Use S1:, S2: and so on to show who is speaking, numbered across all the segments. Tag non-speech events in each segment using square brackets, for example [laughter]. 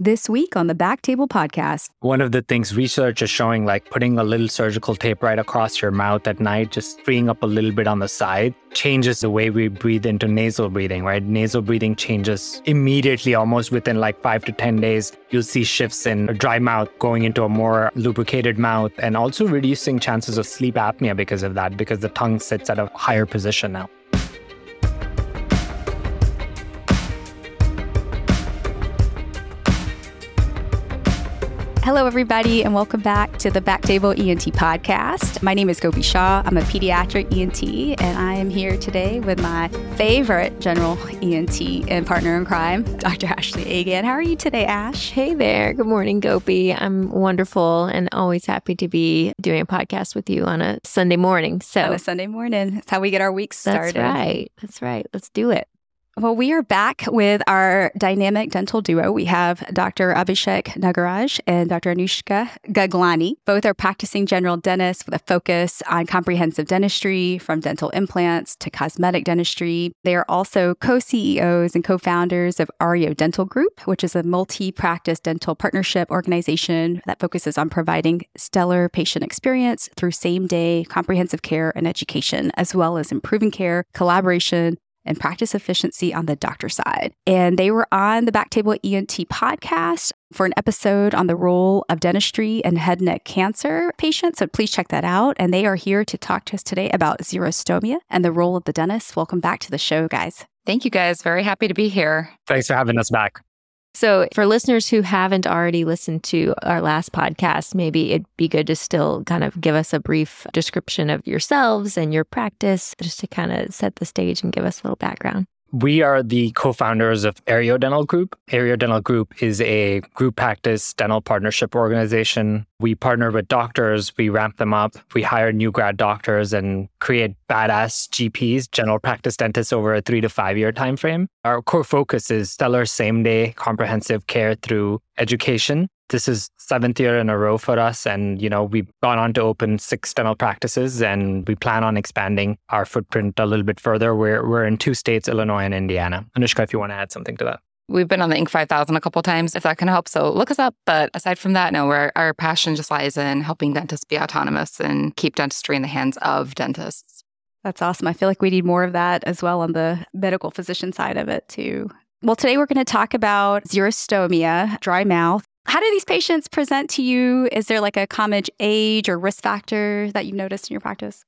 S1: this week on the BackTable Podcast.
S2: One of the things research is showing, like putting a little surgical tape right across your mouth at night, just freeing up a little bit on the side, changes the way we breathe into nasal breathing, right? Nasal breathing changes immediately, almost within like five to 10 days. You'll see shifts in a dry mouth going into a more lubricated mouth and also reducing chances of sleep apnea because of that, because the tongue sits at a higher position now.
S1: Hello, everybody, and welcome back to the BackTable ENT podcast. My name is Gopi Shah. I'm a pediatric ENT, and I am here today with my favorite general ENT and partner in crime, Dr. Ashley Agan. How are you today, Ash?
S3: Hey there. Good morning, Gopi. I'm wonderful and always happy to be doing a podcast with you on a Sunday morning. So,
S1: on a Sunday morning. That's how we get our week started.
S3: That's right. That's right. Let's do it.
S1: Well, we are back with our dynamic dental duo. We have Dr. Abhishek Nagaraj and Dr. Anushka Gaglani. Both are practicing general dentists with a focus on comprehensive dentistry from dental implants to cosmetic dentistry. They are also co CEOs and co founders of Ario Dental Group, which is a multi practice dental partnership organization that focuses on providing stellar patient experience through same day comprehensive care and education, as well as improving care, collaboration, and practice efficiency on the doctor side. And they were on the BackTable ENT podcast for an episode on the role of dentistry and head and neck cancer patients. So please check that out. And they are here to talk to us today about xerostomia and the role of the dentist. Welcome back to the show, guys.
S4: Thank you, guys. Very happy to be here.
S2: Thanks for having us back.
S3: So, for listeners who haven't already listened to our last podcast, maybe it'd be good to still kind of give us a brief description of yourselves and your practice, just to kind of set the stage and give us a little background.
S2: We are the co founders of Ario Dental Group. Ario Dental Group is a group practice dental partnership organization. We partner with doctors, we ramp them up, we hire new grad doctors and create badass GPs, general practice dentists, over a three to five year time frame. Our core focus is stellar same day comprehensive care through education this is seventh year in a row for us. And, you know, we've gone on to open six dental practices and we plan on expanding our footprint a little bit further. We're, we're in two states, Illinois and Indiana. Anushka, if you want to add something to that.
S4: We've been on the Inc. 5000 a couple times, if that can help. So look us up. But aside from that, no, our, our passion just lies in helping dentists be autonomous and keep dentistry in the hands of dentists.
S1: That's awesome. I feel like we need more of that as well on the medical physician side of it, too. Well, today we're going to talk about xerostomia, dry mouth. How do these patients present to you? Is there like a common age or risk factor that you've noticed in your practice?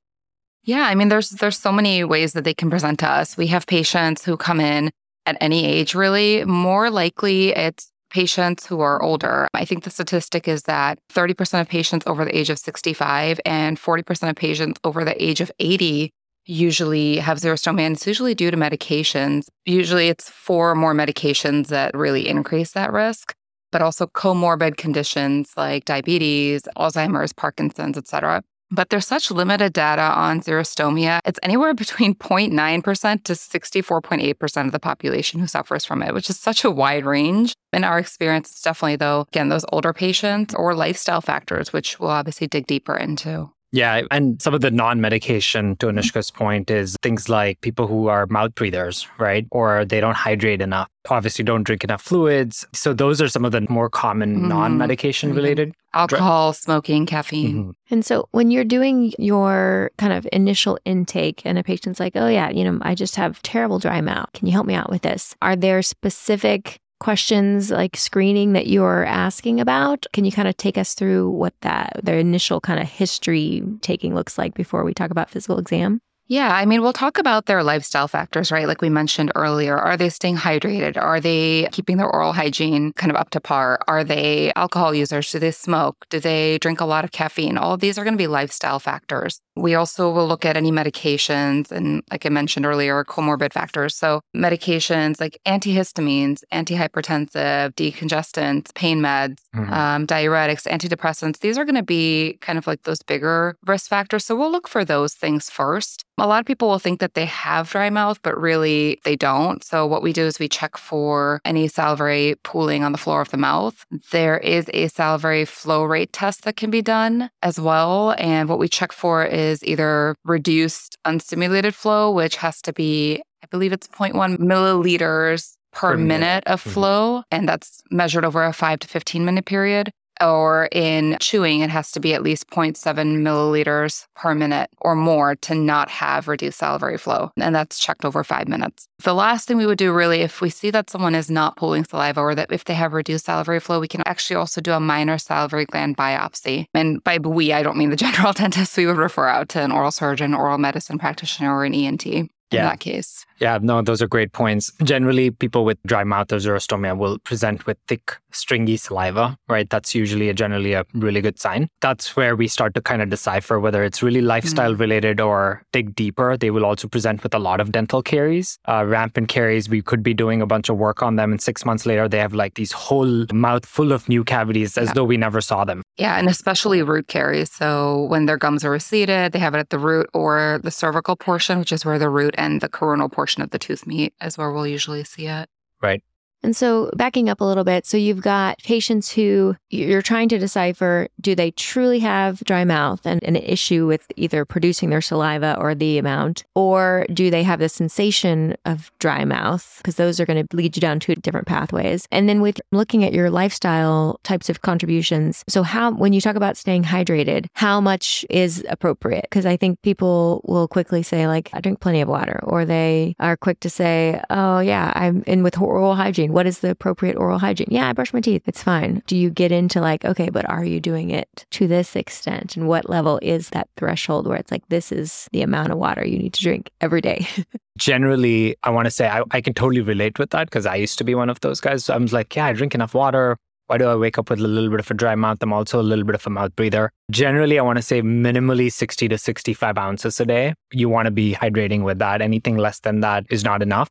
S4: Yeah, I mean there's there's so many ways that they can present to us. We have patients who come in at any age really. More likely it's patients who are older. I think the statistic is that 30% of patients over the age of 65 and 40% of patients over the age of 80 usually have xerostomia and it's usually due to medications. Usually it's four or more medications that really increase that risk but also comorbid conditions like diabetes, Alzheimer's, Parkinson's, et cetera. But there's such limited data on xerostomia. It's anywhere between [laughs] 0.9% to 64.8% of the population who suffers from it, which is such a wide range. In our experience, it's definitely, though, again, those older patients or lifestyle factors, which we'll obviously dig deeper into.
S2: Yeah. And some of the non medication, to Anushka's point, is things like people who are mouth breathers, right? Or they don't hydrate enough, obviously don't drink enough fluids. So those are some of the more common mm-hmm. non medication mm-hmm. related.
S4: Alcohol, dr- smoking, caffeine. Mm-hmm.
S3: And so when you're doing your kind of initial intake and a patient's like, oh, yeah, you know, I just have terrible dry mouth. Can you help me out with this? Are there specific questions like screening that you're asking about. Can you kind of take us through what that their initial kind of history taking looks like before we talk about physical exam?
S4: Yeah, I mean, we'll talk about their lifestyle factors, right? Like we mentioned earlier. Are they staying hydrated? Are they keeping their oral hygiene kind of up to par? Are they alcohol users? Do they smoke? Do they drink a lot of caffeine? All of these are going to be lifestyle factors. We also will look at any medications and, like I mentioned earlier, comorbid factors. So, medications like antihistamines, antihypertensive, decongestants, pain meds, mm-hmm. um, diuretics, antidepressants, these are going to be kind of like those bigger risk factors. So, we'll look for those things first. A lot of people will think that they have dry mouth, but really they don't. So, what we do is we check for any salivary pooling on the floor of the mouth. There is a salivary flow rate test that can be done as well. And what we check for is is either reduced unstimulated flow, which has to be, I believe it's 0.1 milliliters per, per minute, minute, of mm-hmm. flow, and that's measured over a five to 15 minute period or in chewing, it has to be at least 0.7 milliliters per minute or more to not have reduced salivary flow. And that's checked over five minutes. The last thing we would do, really, if we see that someone is not pooling saliva or that if they have reduced salivary flow, we can actually also do a minor salivary gland biopsy. And by we, I don't mean the [laughs] general dentist. We would refer out to an oral surgeon, oral medicine practitioner, or an ENT yeah. that case.
S2: Yeah, no, those are great points. Generally, people with dry mouth or xerostomia will present with thick, stringy saliva, right? That's usually a, generally a really good sign. That's where we start to kind of decipher whether it's really lifestyle mm. related or dig deeper. They will also present with a lot of dental caries, uh, rampant caries. We could be doing a bunch of work on them, and six months later, they have like these whole mouth full of new cavities as yeah. though we never saw them.
S4: Yeah, and especially root caries. So when their gums are receded, they have it at the root or the cervical portion, which is where the root and the coronal portion of the tooth meat is where we'll usually see it.
S2: Right.
S3: And so, backing up a little bit, so you've got patients who you're trying to decipher do they truly have dry mouth and an issue with either producing their saliva or the amount, or do they have the sensation of dry mouth? Because those are going to lead you down two different pathways. And then, with looking at your lifestyle types of contributions, so how, when you talk about staying hydrated, how much is appropriate? Because I think people will quickly say, like, I drink plenty of water, or they are quick to say, oh, yeah, I'm in with oral hygiene what is the appropriate oral hygiene? Yeah, I brush my teeth. It's fine. Do you get into like, okay, but are you doing it to this extent? And what level is that threshold where it's like, this is the amount of water you need to drink every day? [laughs]
S2: Generally, I want to say I, I can totally relate with that because I used to be one of those guys. So I was like, yeah, I drink enough water. Why do I wake up with a little bit of a dry mouth? I'm also a little bit of a mouth breather. Generally, I want to say minimally 60 to 65 ounces a day. You want to be hydrating with that. Anything less than that is not enough.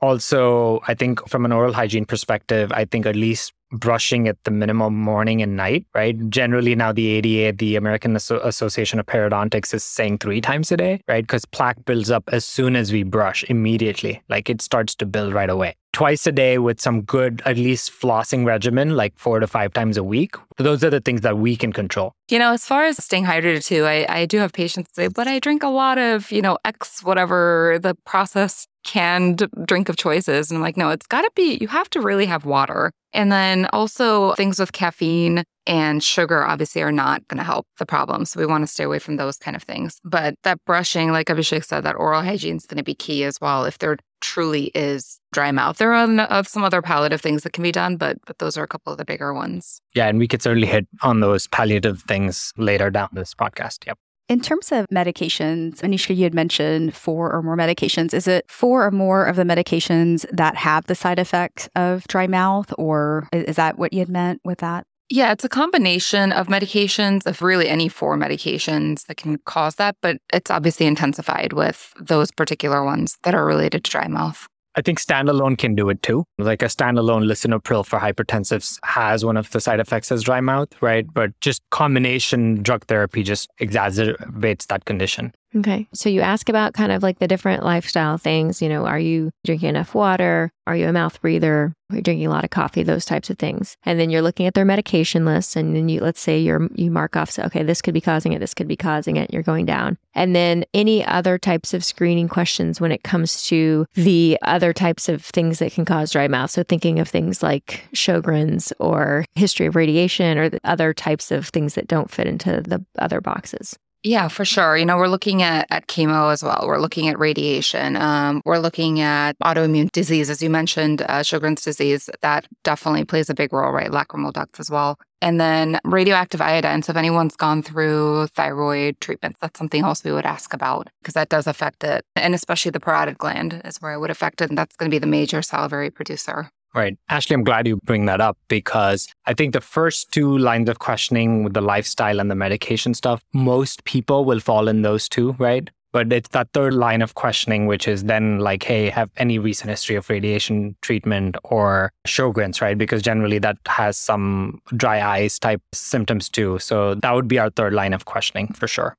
S2: Also, I think from an oral hygiene perspective, I think at least brushing at the minimum morning and night, right? Generally, now the ADA, the American Association of Periodontics, is saying three times a day, right? Because plaque builds up as soon as we brush immediately. Like it starts to build right away. Twice a day with some good, at least flossing regimen, like four to five times a week. Those are the things that we can control.
S4: You know, as far as staying hydrated too, I, I do have patients say, but I drink a lot of, you know, X, whatever the process canned drink of choices. And I'm like, no, it's got to be, you have to really have water. And then also things with caffeine and sugar obviously are not going to help the problem. So we want to stay away from those kind of things. But that brushing, like Abhishek said, that oral hygiene is going to be key as well. If there truly is dry mouth, there are of some other palliative things that can be done, but but those are a couple of the bigger ones.
S2: Yeah, and we could certainly hit on those palliative things later down this podcast. Yep.
S1: In terms of medications, Anushka, you had mentioned four or more medications. Is it four or more of the medications that have the side effects of dry mouth, or is that what you had meant with that?
S4: Yeah, it's a combination of medications, of really any four medications that can cause that, but it's obviously intensified with those particular ones that are related to dry mouth.
S2: I think standalone can do it too. Like a standalone lisinopril for hypertensives has one of the side effects as dry mouth, right? But just combination drug therapy just exacerbates that condition.
S3: Okay. So you ask about kind of like the different lifestyle things. You know, are you drinking enough water? Are you a mouth breather? Are you drinking a lot of coffee? Those types of things. And then you're looking at their medication list. And then you, let's say you're, you mark off, so, okay, this could be causing it. This could be causing it. You're going down. And then any other types of screening questions when it comes to the other types of things that can cause dry mouth. So thinking of things like Sjogren's or history of radiation or the other types of things that don't fit into the other boxes.
S4: Yeah, for sure. You know, we're looking at, at chemo as well. We're looking at radiation. Um, we're looking at autoimmune disease, as you mentioned, uh, Sjogren's disease. That definitely plays a big role, right? Lacrimal ducts as well. And then radioactive iodine. So if anyone's gone through thyroid treatments, that's something else we would ask about because that does affect it. And especially the parotid gland is where it would affect it. And that's going to be the major salivary producer.
S2: Right. Ashley, I'm glad you bring that up because I think the first two lines of questioning with the lifestyle and the medication stuff, most people will fall in those two, right? But it's that third line of questioning, which is then like, hey, have any recent history of radiation treatment or Sjogren's, right? Because generally that has some dry eyes type symptoms too. So that would be our third line of questioning for sure.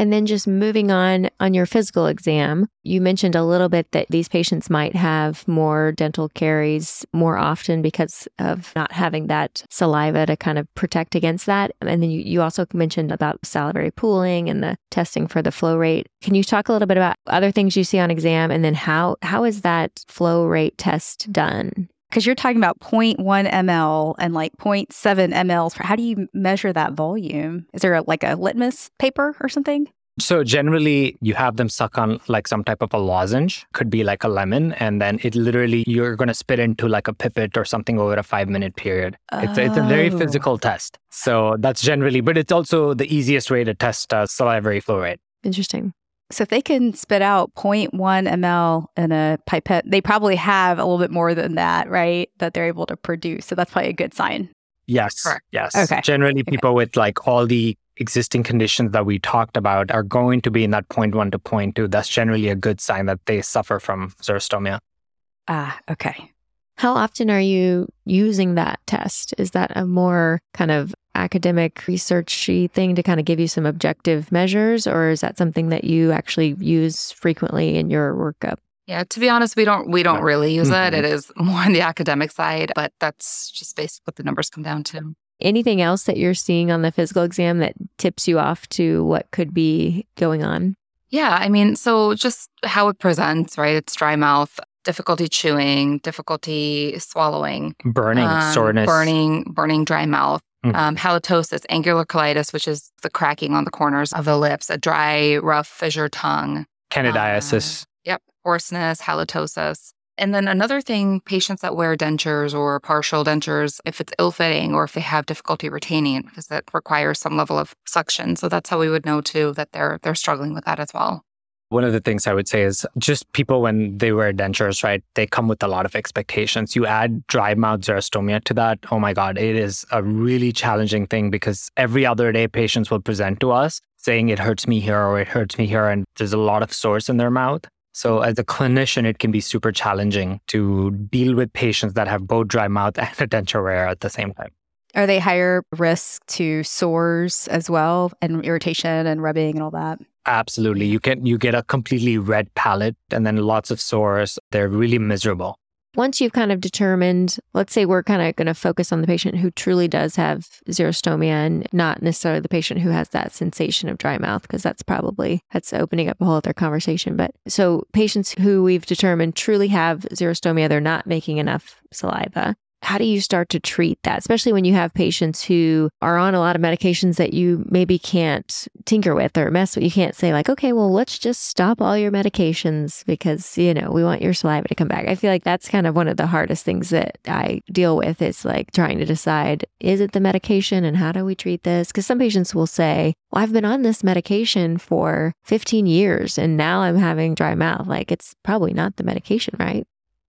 S3: And then just moving on on your physical exam, you mentioned a little bit that these patients might have more dental caries more often because of not having that saliva to kind of protect against that. And then you, you also mentioned about salivary pooling and the testing for the flow rate. Can you talk a little bit about other things you see on exam and then how how is that flow rate test done?
S1: Because you're talking about 0.1 ml and like 0.7 mLs. How do you measure that volume? Is there a, like a litmus paper or something?
S2: So generally, you have them suck on like some type of a lozenge, could be like a lemon, and then it literally you're going to spit into like a pipette or something over a five minute period. Oh. It's, it's a very oh. physical test. So that's generally, but it's also the easiest way to test uh, salivary flow rate.
S3: Interesting.
S1: So if they can spit out 0.1 ml in a pipette, they probably have a little bit more than that, right? That they're able to produce. So that's probably a good sign.
S2: Yes. Correct. Yes. Okay. Generally, people okay. with like all the existing conditions that we talked about are going to be in that 0.1 to 0.2. That's generally a good sign that they suffer from xerostomia.
S1: Ah, okay.
S3: How often are you using that test? Is that a more kind of academic researchy thing to kind of give you some objective measures, or is that something that you actually use frequently in your workup?
S4: Yeah, to be honest, we don't we don't really use mm-hmm. it. It is [laughs] more on the academic side, but that's just basically what the numbers come down to.
S3: Anything else that you're seeing on the physical exam that tips you off to what could be going on?
S4: Yeah, I mean, so just how it presents, right? It's dry mouth, difficulty chewing, difficulty swallowing,
S2: burning, um, soreness,
S4: burning, burning dry mouth, Mm. Um, halitosis, angular cheilitis, which is the cracking on the corners of the lips, a dry, rough fissure tongue.
S2: Candidiasis.
S4: Uh, yep. Hoarseness, halitosis. And then another thing, patients that wear dentures or partial dentures, if it's ill fitting or if they have difficulty retaining it, because that requires some level of suction. So that's how we would know too that they're they're struggling with that as well.
S2: One of the things I would say is just people when they wear dentures, right? They come with a lot of expectations. You add dry mouth xerostomia to that. Oh my God, it is a really challenging thing because every other day patients will present to us saying it hurts me here or it hurts me here. And there's a lot of sores in their mouth. So as a clinician, it can be super challenging to deal with patients that have both dry mouth [laughs] and a denture wear at the same time.
S1: Are they higher risk to sores as well and irritation and rubbing and all that?
S2: Absolutely. You can you get a completely red palate and then lots of sores. They're really miserable.
S3: Once you've kind of determined, let's say we're kind of going to focus on the patient who truly does have xerostomia and not necessarily the patient who has that sensation of dry mouth, because that's probably that's opening up a whole other conversation. But so patients who we've determined truly have xerostomia, they're not making enough saliva how do you start to treat that, especially when you have patients who are on a lot of medications that you maybe can't tinker with or mess with? You can't say, like, okay, well, let's just stop all your medications because, you know, we want your saliva to come back. I feel like that's kind of one of the hardest things that I deal with is like trying to decide, is it the medication and how do we treat this? Because some patients will say, well, I've been on this medication for 15 years and now I'm having dry mouth. Like, it's probably not the medication, right?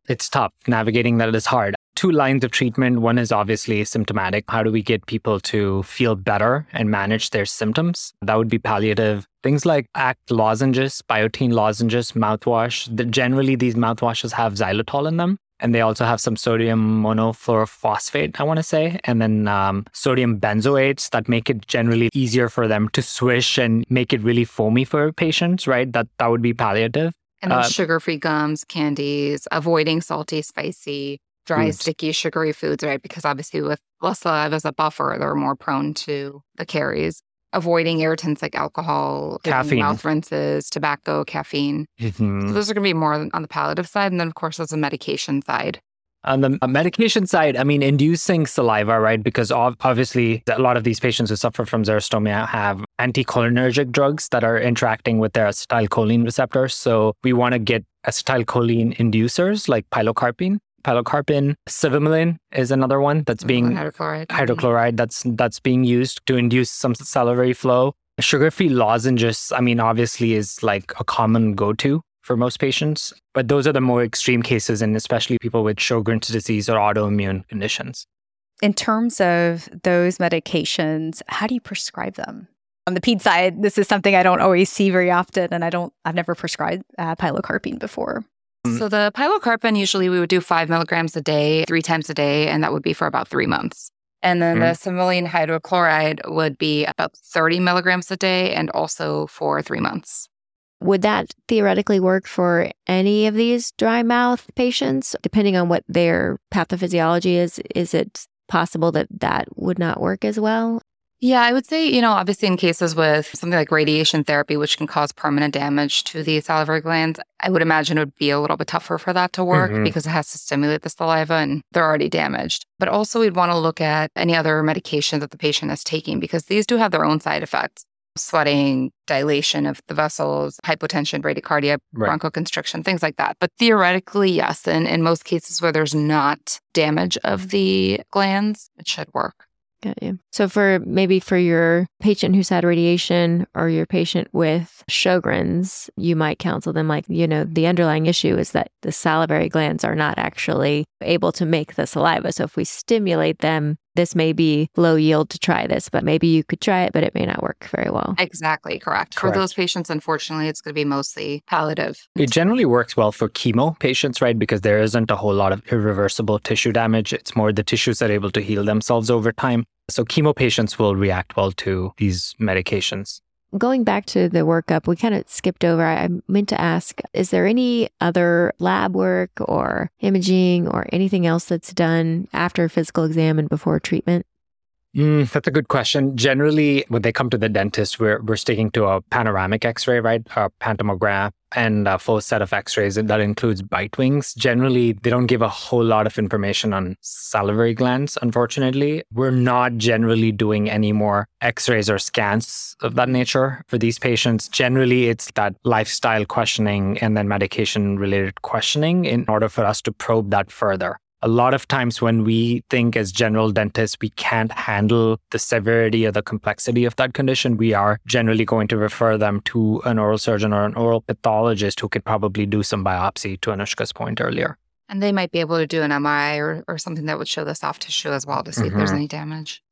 S2: It's tough. Navigating that is hard two lines of treatment. One is obviously symptomatic. How do we get people to feel better and manage their symptoms? That would be palliative. Things like ACT lozenges, Biotène lozenges, mouthwash. The, generally, these mouthwashes have xylitol in them. And they also have some sodium monofluorophosphate, I want to say, and then um, sodium benzoates that make it generally easier for them to swish and make it really foamy for patients, right? That that would be palliative.
S4: And then uh, sugar-free gums, candies, avoiding salty, spicy, dry, foods. sticky, sugary foods, right? Because obviously, with less saliva as a buffer, they're more prone to the caries. Avoiding irritants like alcohol,
S2: caffeine,
S4: mouth rinses, tobacco, caffeine. Mm-hmm. So those are going to be more on the palliative side, and then of course there's the medication side.
S2: On the uh, medication side, I mean, inducing saliva, right? Because obviously, a lot of these patients who suffer from xerostomia have anticholinergic drugs that are interacting with their acetylcholine receptors. So we want to get acetylcholine inducers like pilocarpine pilocarpine. Cevimeline is another one that's being
S4: hydrochloride.
S2: Hydrochloride that's that's being used to induce some salivary flow. Sugar-free lozenges, I mean, obviously is like a common go-to for most patients, but those are the more extreme cases, and especially people with Sjogren's disease or autoimmune conditions.
S1: In terms of those medications, how do you prescribe them? On the ped side, this is something I don't always see very often, and I don't. I've never prescribed uh, pilocarpine before.
S4: Mm. So the pilocarpine, usually we would do five milligrams a day, three times a day, and that would be for about three months. And then mm-hmm. the cevimeline hydrochloride would be about 30 milligrams a day and also for three months.
S3: Would that theoretically work for any of these dry mouth patients? Depending on what their pathophysiology is, is it possible that that would not work as well?
S4: Yeah, I would say, you know, obviously in cases with something like radiation therapy, which can cause permanent damage to the salivary glands, I would imagine it would be a little bit tougher for that to work mm-hmm. because it has to stimulate the saliva and they're already damaged. But also, we'd want to look at any other medication that the patient is taking because these do have their own side effects sweating, dilation of the vessels, hypotension, bradycardia, right. bronchoconstriction, things like that. But theoretically, yes. And in most cases where there's not damage of the glands, it should work.
S3: Got you. So for maybe for your patient who's had radiation or your patient with Sjogren's, you might counsel them like, you know, the underlying issue is that the salivary glands are not actually able to make the saliva. So if we stimulate them, this may be low yield to try this, but maybe you could try it, but it may not work very well.
S4: Exactly, correct. correct. For those patients, unfortunately, it's going to be mostly palliative.
S2: It generally works well for chemo patients, right? Because there isn't a whole lot of irreversible tissue damage. It's more the tissues that are able to heal themselves over time. So chemo patients will react well to these medications.
S3: Going back to the workup, we kind of skipped over. I meant to ask Is there any other lab work or imaging or anything else that's done after a physical exam and before treatment?
S2: Mm, that's a good question. Generally, when they come to the dentist, we're, we're sticking to a panoramic x ray, right? A pantomograph and a full set of x-rays that includes bite wings. Generally they don't give a whole lot of information on salivary glands unfortunately. We're not generally doing any more x-rays or scans of that nature for these patients. Generally it's that lifestyle questioning and then medication related questioning in order for us to probe that further a lot of times when we think as general dentists we can't handle the severity or the complexity of that condition, we are generally going to refer them to an oral surgeon or an oral pathologist who could probably do some biopsy to Anushka's point earlier.
S4: And they might be able to do an MRI or, or something that would show the soft tissue as well to see mm-hmm. if there's mm-hmm. any damage.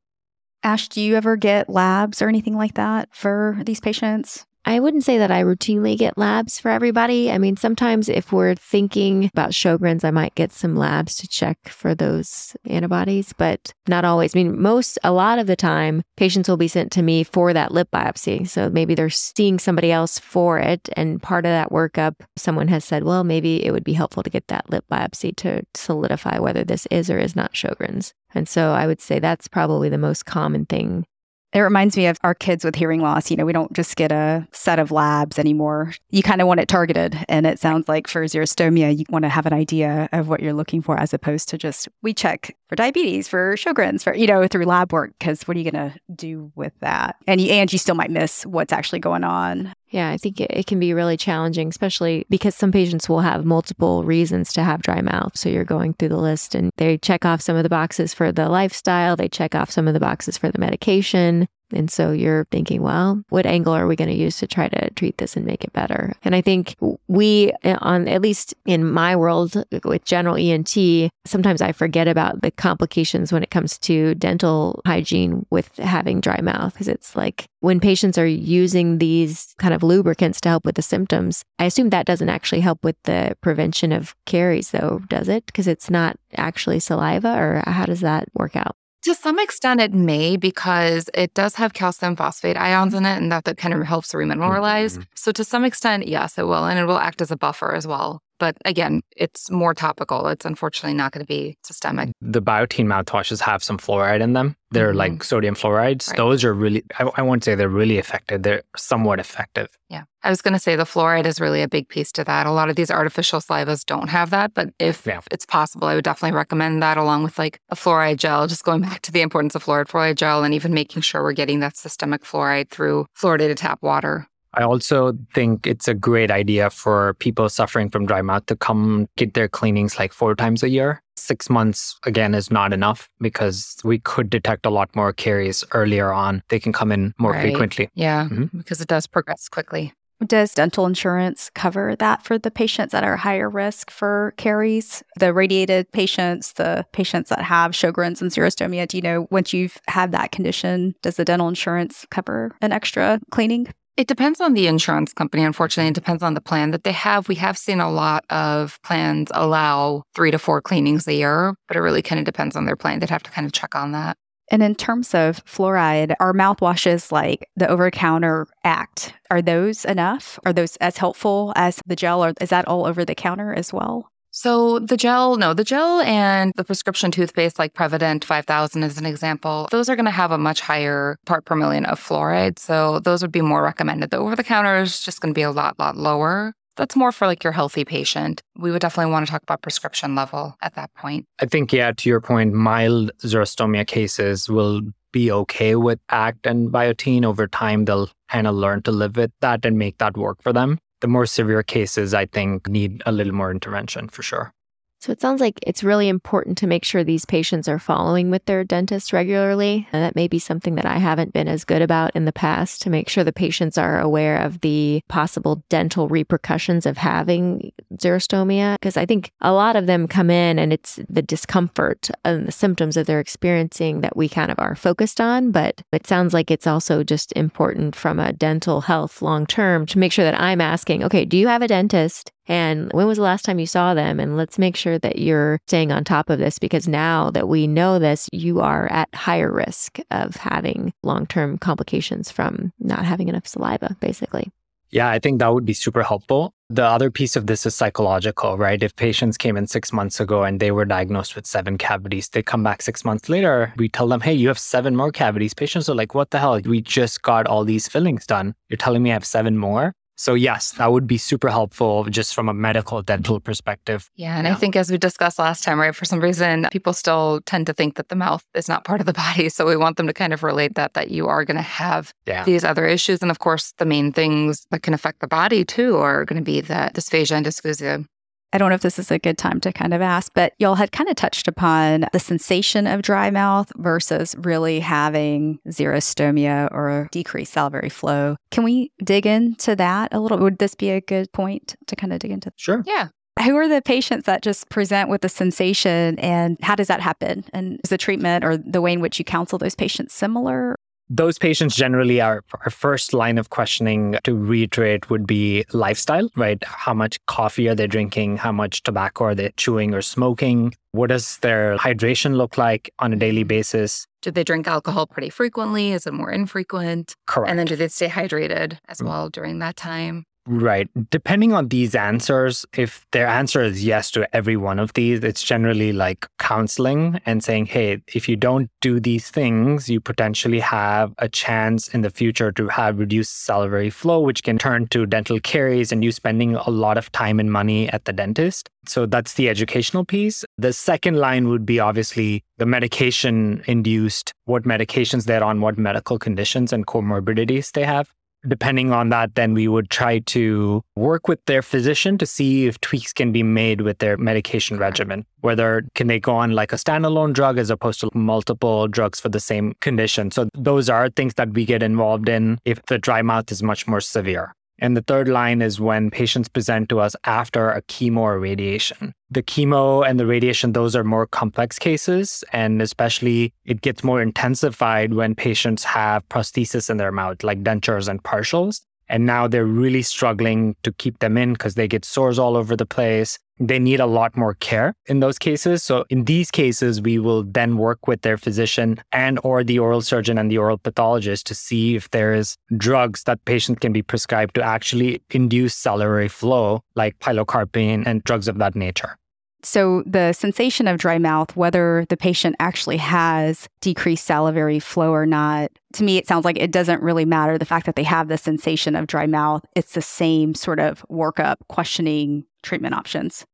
S1: Ash, do you ever get labs or anything like that for these patients?
S3: I wouldn't say that I routinely get labs for everybody. I mean, sometimes if we're thinking about Sjogren's, I might get some labs to check for those antibodies, but not always. I mean, most, a lot of the time, patients will be sent to me for that lip biopsy. So maybe they're seeing somebody else for it. And part of that workup, someone has said, well, maybe it would be helpful to get that lip biopsy to solidify whether this is or is not Sjogren's. And so I would say that's probably the most common thing
S1: it reminds me of our kids with hearing loss. You know, we don't just get a set of labs anymore. You kind of want it targeted. And it sounds like for xerostomia, you want to have an idea of what you're looking for as opposed to just we check for diabetes, for Sjogren's, for, you know, through lab work. Cause what are you going to do with that? And you, and you still might miss what's actually going on.
S3: Yeah, I think it, can be really challenging, especially because some patients will have multiple reasons to have dry mouth. So you're going through the list and they check off some of the boxes for the lifestyle, they check off some of the boxes for the medication. And so you're thinking, well, what angle are we going to use to try to treat this and make it better? And I think we, eh, on at least in my world with general ENT, sometimes I forget about the complications when it comes to dental hygiene with having dry mouth because it's like when patients are using these kind of lubricants to help with the symptoms, I assume that doesn't actually help with the prevention of caries, though, does it? Because it's not actually saliva, or how does that work out?
S4: To some extent, it may because it does have calcium phosphate ions in it, and that, that kind of helps remineralize. Mm-hmm. So, to some extent, yes, it will. And it will act as a buffer as well. But again, it's more topical. It's unfortunately not going to be systemic.
S2: The Biotène mouthwashes have some fluoride in them. They're mm-hmm. like sodium fluorides. Right. Those are really, I, I won't say they're really effective. They're somewhat effective.
S4: Yeah. I was going to say the fluoride is really a big piece to that. A lot of these artificial salivas don't have that. But if yeah. it's possible, I would definitely recommend that along with like a fluoride gel, just going back to the importance of fluoride, fluoride gel, and even making sure we're getting that systemic fluoride through fluoridated tap water.
S2: I also think it's a great idea for people suffering from dry mouth to come get their cleanings like four times a year. Six months, again, is not enough because we could detect a lot more caries earlier on. They can come in more right. frequently.
S4: Yeah, mm-hmm. because it does progress quickly.
S1: Does dental insurance cover that for the patients that are higher risk for caries? The radiated patients, the patients that have Sjogren's and xerostomia, do you know once you've had that condition, does the dental insurance cover an extra cleaning?
S4: It depends on the insurance company, unfortunately. It depends on the plan that they have. We have seen a lot of plans allow three to four cleanings a year, but it really kind of depends on their plan. They'd have to kind of check on that.
S1: And in terms of fluoride, are mouthwashes like the over counter act, are those enough? Are those as helpful as the gel, or is that all over the counter as well?
S4: So the gel, no, the gel and the prescription toothpaste like Prevident 5000 as an example, those are going to have a much higher part per million of fluoride. So those would be more recommended. The over the counter is just going to be a lot, lot lower. That's more for like your healthy patient. We would definitely want to talk about prescription level at that point.
S2: I think, yeah, to your point, mild xerostomia cases will be okay with ACT and Biotène. Over time, they'll kind of learn to live with that and make that work for them. The more severe cases, I think, need a little more intervention for sure.
S3: So it sounds like it's really important to make sure these patients are following with their dentist regularly. And that may be something that I haven't been as good about in the past to make sure the patients are aware of the possible dental repercussions of having xerostomia. Because I think a lot of them come in and it's the discomfort and the symptoms that they're experiencing that we kind of are focused on. But it sounds like it's also just important from a dental health long term to make sure that I'm asking, okay, do you have a dentist? And when was the last time you saw them? And let's make sure that you're staying on top of this because now that we know this, you are at higher risk of having long term complications from not having enough saliva, basically.
S2: Yeah, I think that would be super helpful. The other piece of this is psychological, right? If patients came in six months ago and they were diagnosed with seven cavities, they come back six months later, we tell them, hey, you have seven more cavities. Patients are like, what the hell? We just got all these fillings done. You're telling me I have seven more? So, yes, that would be super helpful just from a medical dental perspective.
S4: Yeah. And yeah. I think, as we discussed last time, right, for some reason, people still tend to think that the mouth is not part of the [laughs] body. So, we want them to kind of relate that, that you are going to have yeah. these other issues. And of course, the main things that can affect the body too are going to be the dysphagia and dysgeusia.
S1: I don't know if this is a good time to kind of ask, but y'all had kind of touched upon the sensation of dry mouth versus really having xerostomia or decreased salivary flow. Can we dig into that a little? Would this be a good point to kind of dig into?
S2: Sure.
S4: Yeah.
S1: Who are the patients that just present with the sensation and how does that happen? And is the treatment or the way in which you counsel those patients similar?
S2: Those patients generally are our first line of questioning to reiterate would be lifestyle, right? How much coffee are they drinking? How much tobacco are they chewing or smoking? What does their hydration look like on a daily basis?
S4: Do they drink alcohol pretty frequently? Is it more infrequent?
S2: Correct.
S4: And then do they stay hydrated as mm. well during that time?
S2: Right. Depending on these answers, if their answer is yes to every one of these, it's generally like counseling and saying, hey, if you don't do these things, you potentially have a chance in the future to have reduced salivary flow, which can turn to dental caries and you spending a lot of time and money at the dentist. So that's the educational piece. The second line would be obviously the medication induced, what medications they're on, what medical conditions and comorbidities they have depending on that, then we would try to work with their physician to see if tweaks can be made with their medication regimen. Whether can they go on like a standalone drug as opposed to multiple drugs for the same condition. So those are things that we get involved in if the dry mouth is much more severe. And the third line is when patients present to us after a chemo or radiation. The chemo and the radiation, those are more complex cases. And especially it gets more intensified when patients have prosthesis in their mouth, like dentures and partials. And now they're really struggling to keep them in because they get sores all over the place they need a lot more care in those cases. So in these cases, we will then work with their physician and or the oral surgeon and the oral pathologist to see if there is drugs that patients can be prescribed to actually induce salivary flow, like pilocarpine and drugs of that nature.
S1: So, the sensation of dry mouth, whether the patient actually has decreased salivary flow or not, to me, it sounds like it doesn't really matter. The fact that they have the sensation of dry mouth, it's the same sort of workup, questioning treatment options.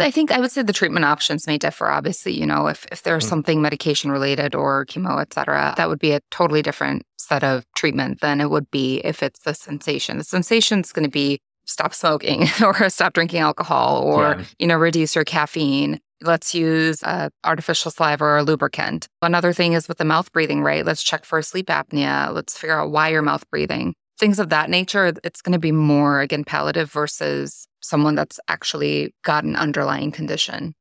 S4: I think I would say the treatment options may differ. Obviously, you know, if, if there's mm. something medication related or chemo, et cetera, that would be a totally different set of treatment than it would be if it's the sensation. The sensation is going to be stop smoking [laughs] or stop drinking alcohol or, yeah. you know, reduce your caffeine. Let's use uh, artificial saliva or a lubricant. Another thing is with the mouth breathing, right? Let's check for sleep apnea. Let's figure out why you're mouth breathing. Things of that nature, it's going to be more, again, palliative versus someone that's actually got an underlying condition.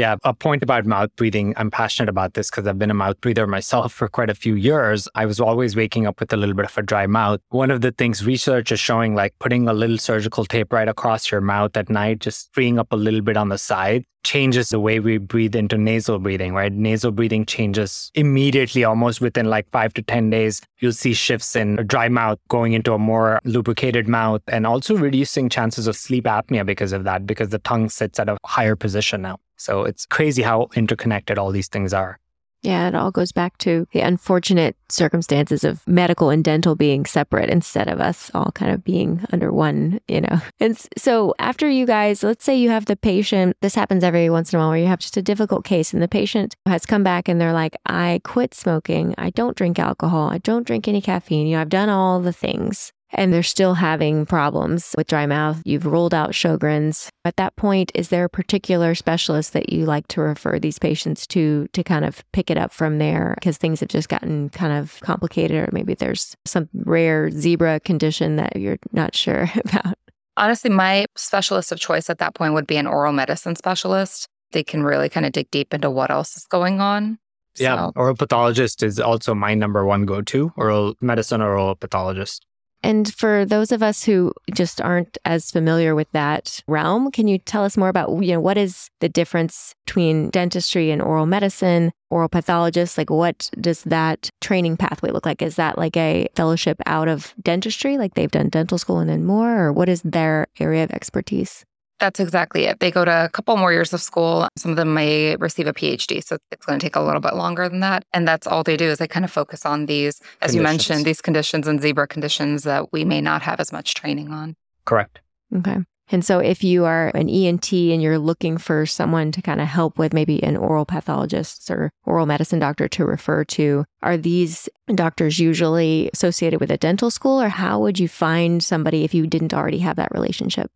S2: Yeah, a point about mouth breathing. I'm passionate about this because I've been a mouth breather myself [laughs] for quite a few years. I was always waking up with a little bit of a dry mouth. One of the things research is showing, like putting a little surgical tape right across your mouth at night, just freeing up a little bit on the side, changes the way we breathe into nasal breathing, right? Nasal breathing changes immediately, almost within like five to 10 days. You'll see shifts in dry mouth going into a more lubricated mouth and also reducing chances of sleep apnea because of that, because the tongue sits at a higher position now. So it's crazy how interconnected all these things are.
S3: Yeah, it all goes back to the unfortunate circumstances of medical and dental being separate instead of us all kind of being under one, you know. And so after you guys, let's say you have the patient, this happens every once in a while where you have just a difficult case and the patient has come back and they're like, I quit smoking. I don't drink alcohol. I don't drink any caffeine. You know, I've done all the things and they're still having problems with dry mouth. You've ruled out Sjogren's. At that point, is there a particular specialist that you like to refer these patients to to kind of pick it up from there because things have just gotten kind of complicated, or maybe there's some rare zebra condition that you're not sure [laughs] about?
S4: Honestly, my specialist of choice at that point would be an oral medicine specialist. They can really kind of dig deep into what else is going on.
S2: Yeah, so. oral pathologist is also my number one go to, oral medicine or oral pathologist.
S3: And for those of us who just aren't as familiar with that realm, can you tell us more about, you know, what is the difference between dentistry and oral medicine, oral pathologist? Like, what does that training pathway look like? Is that like a fellowship out of dentistry, like they've done dental school and then more, or what is their area of expertise?
S4: That's exactly it. They go to a couple more years of school. Some of them may receive a PhD. So it's going to take a little bit longer than that. And that's all they do is they kind of focus on these, as you mentioned, these conditions and zebra conditions that we may not have as much training on.
S2: Correct.
S3: Okay. And so if you are an ENT and you're looking for someone to kind of help with maybe an oral pathologist or oral medicine doctor to refer to, are these doctors usually associated with a dental school or how would you find somebody if you didn't already have that relationship?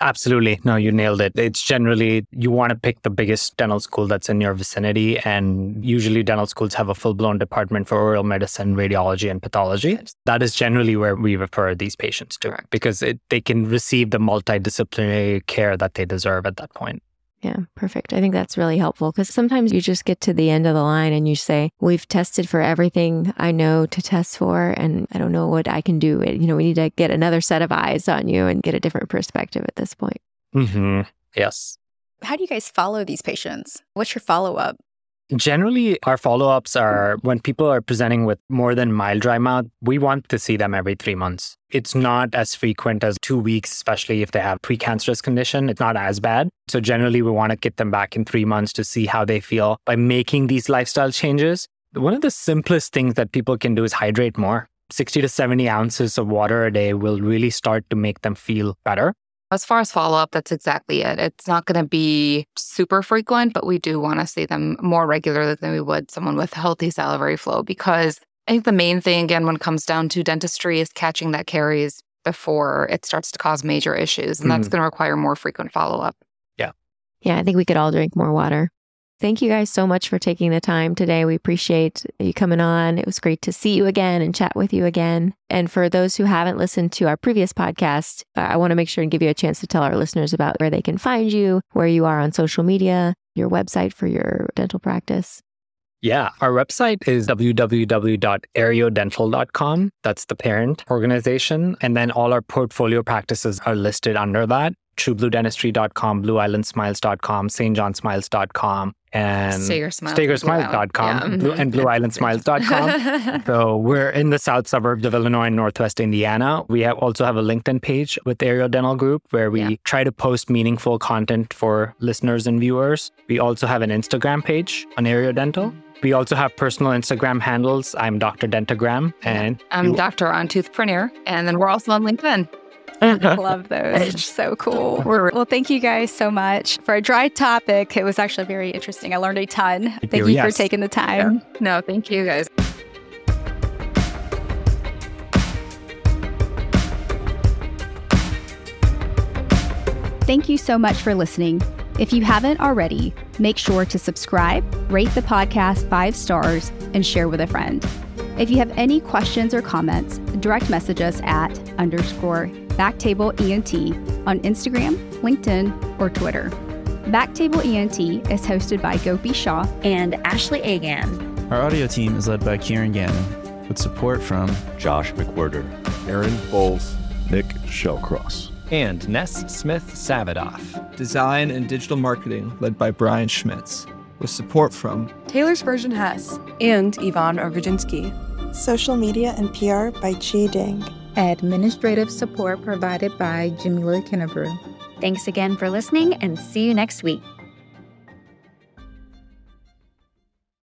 S2: Absolutely. No, you nailed it. It's generally you want to pick the biggest dental school that's in your vicinity. And usually, dental schools have a full blown department for oral medicine, radiology, and pathology. That is generally where we refer these patients to because it, they can receive the multidisciplinary care that they deserve at that point.
S3: Yeah, perfect. I think that's really helpful because sometimes you just get to the end of the line and you say, We've tested for everything I know to test for, and I don't know what I can do. You know, we need to get another set of eyes on you and get a different perspective at this point.
S2: Mm-hmm. Yes.
S1: How do you guys follow these patients? What's your follow up?
S2: Generally, our follow ups are when people are presenting with more than mild dry mouth, we want to see them every three months. It's not as frequent as two weeks, especially if they have precancerous condition. It's not as bad. So generally, we want to get them back in three months to see how they feel by making these lifestyle changes. One of the simplest things that people can do is hydrate more. 60 to 70 ounces of water a day will really start to make them feel better.
S4: As far as follow up, that's exactly it. It's not going to be super frequent, but we do want to see them more regularly than we would someone with healthy salivary flow because I think the main thing, again, when it comes down to dentistry, is catching that caries before it starts to cause major issues. And mm that's going to require more frequent follow up.
S2: Yeah.
S3: Yeah. I think we could all drink more water. Thank you guys so much for taking the time today. We appreciate you coming on. It was great to see you again and chat with you again. And for those who haven't listened to our previous podcast, uh, I want to make sure and give you a chance to tell our listeners about where they can find you, where you are on social media, your website for your dental practice.
S2: Yeah, our website is www.aereodental.com. That's the parent organization. And then all our portfolio practices are listed under that truebluedentistry.com, blueislandsmiles.com, stjohnsmiles.com, and
S4: stagersmiles.com
S2: yeah. blue, and blueislandsmiles.com. so [laughs] we're in the south suburbs of Illinois and Northwest Indiana. We have also have a LinkedIn page with Aereo Dental Group where we yeah. try to post meaningful content for listeners and viewers. We also have an Instagram page on Aereo Dental. We also have personal Instagram handles. I'm Dr. Dentagram and
S4: I'm you- Dr. On Tooth. And then we're also on LinkedIn. I uh-huh.
S1: love those. It's so cool. Well, thank you guys so much for a dry topic. It was actually very interesting. I learned a ton. Thank, thank you, you yes. for taking the time.
S4: Yeah. No, thank you guys.
S1: Thank you so much for listening. If you haven't already, make sure to subscribe, rate the podcast five stars, and share with a friend. If you have any questions or comments, direct message us at underscore Backtable ENT on Instagram, LinkedIn, or Twitter. Backtable ENT is hosted by Gopi Shah
S5: and Ashley Agan.
S6: Our audio team is led by Kieran Gannon, with support from
S7: Josh McWhirter,
S8: Aaron Bowles, Nick Shellcross,
S9: and Ness Smith Savadoff.
S10: Design and digital marketing led by Brian Schmitz, with support from
S11: Taylor Spurgeon Hess and Ivan Orgodzinsky.
S12: Social media and PR by Chi Ding.
S13: Administrative support provided by Jamila Kennebrew.
S5: Thanks again for listening and see you next week.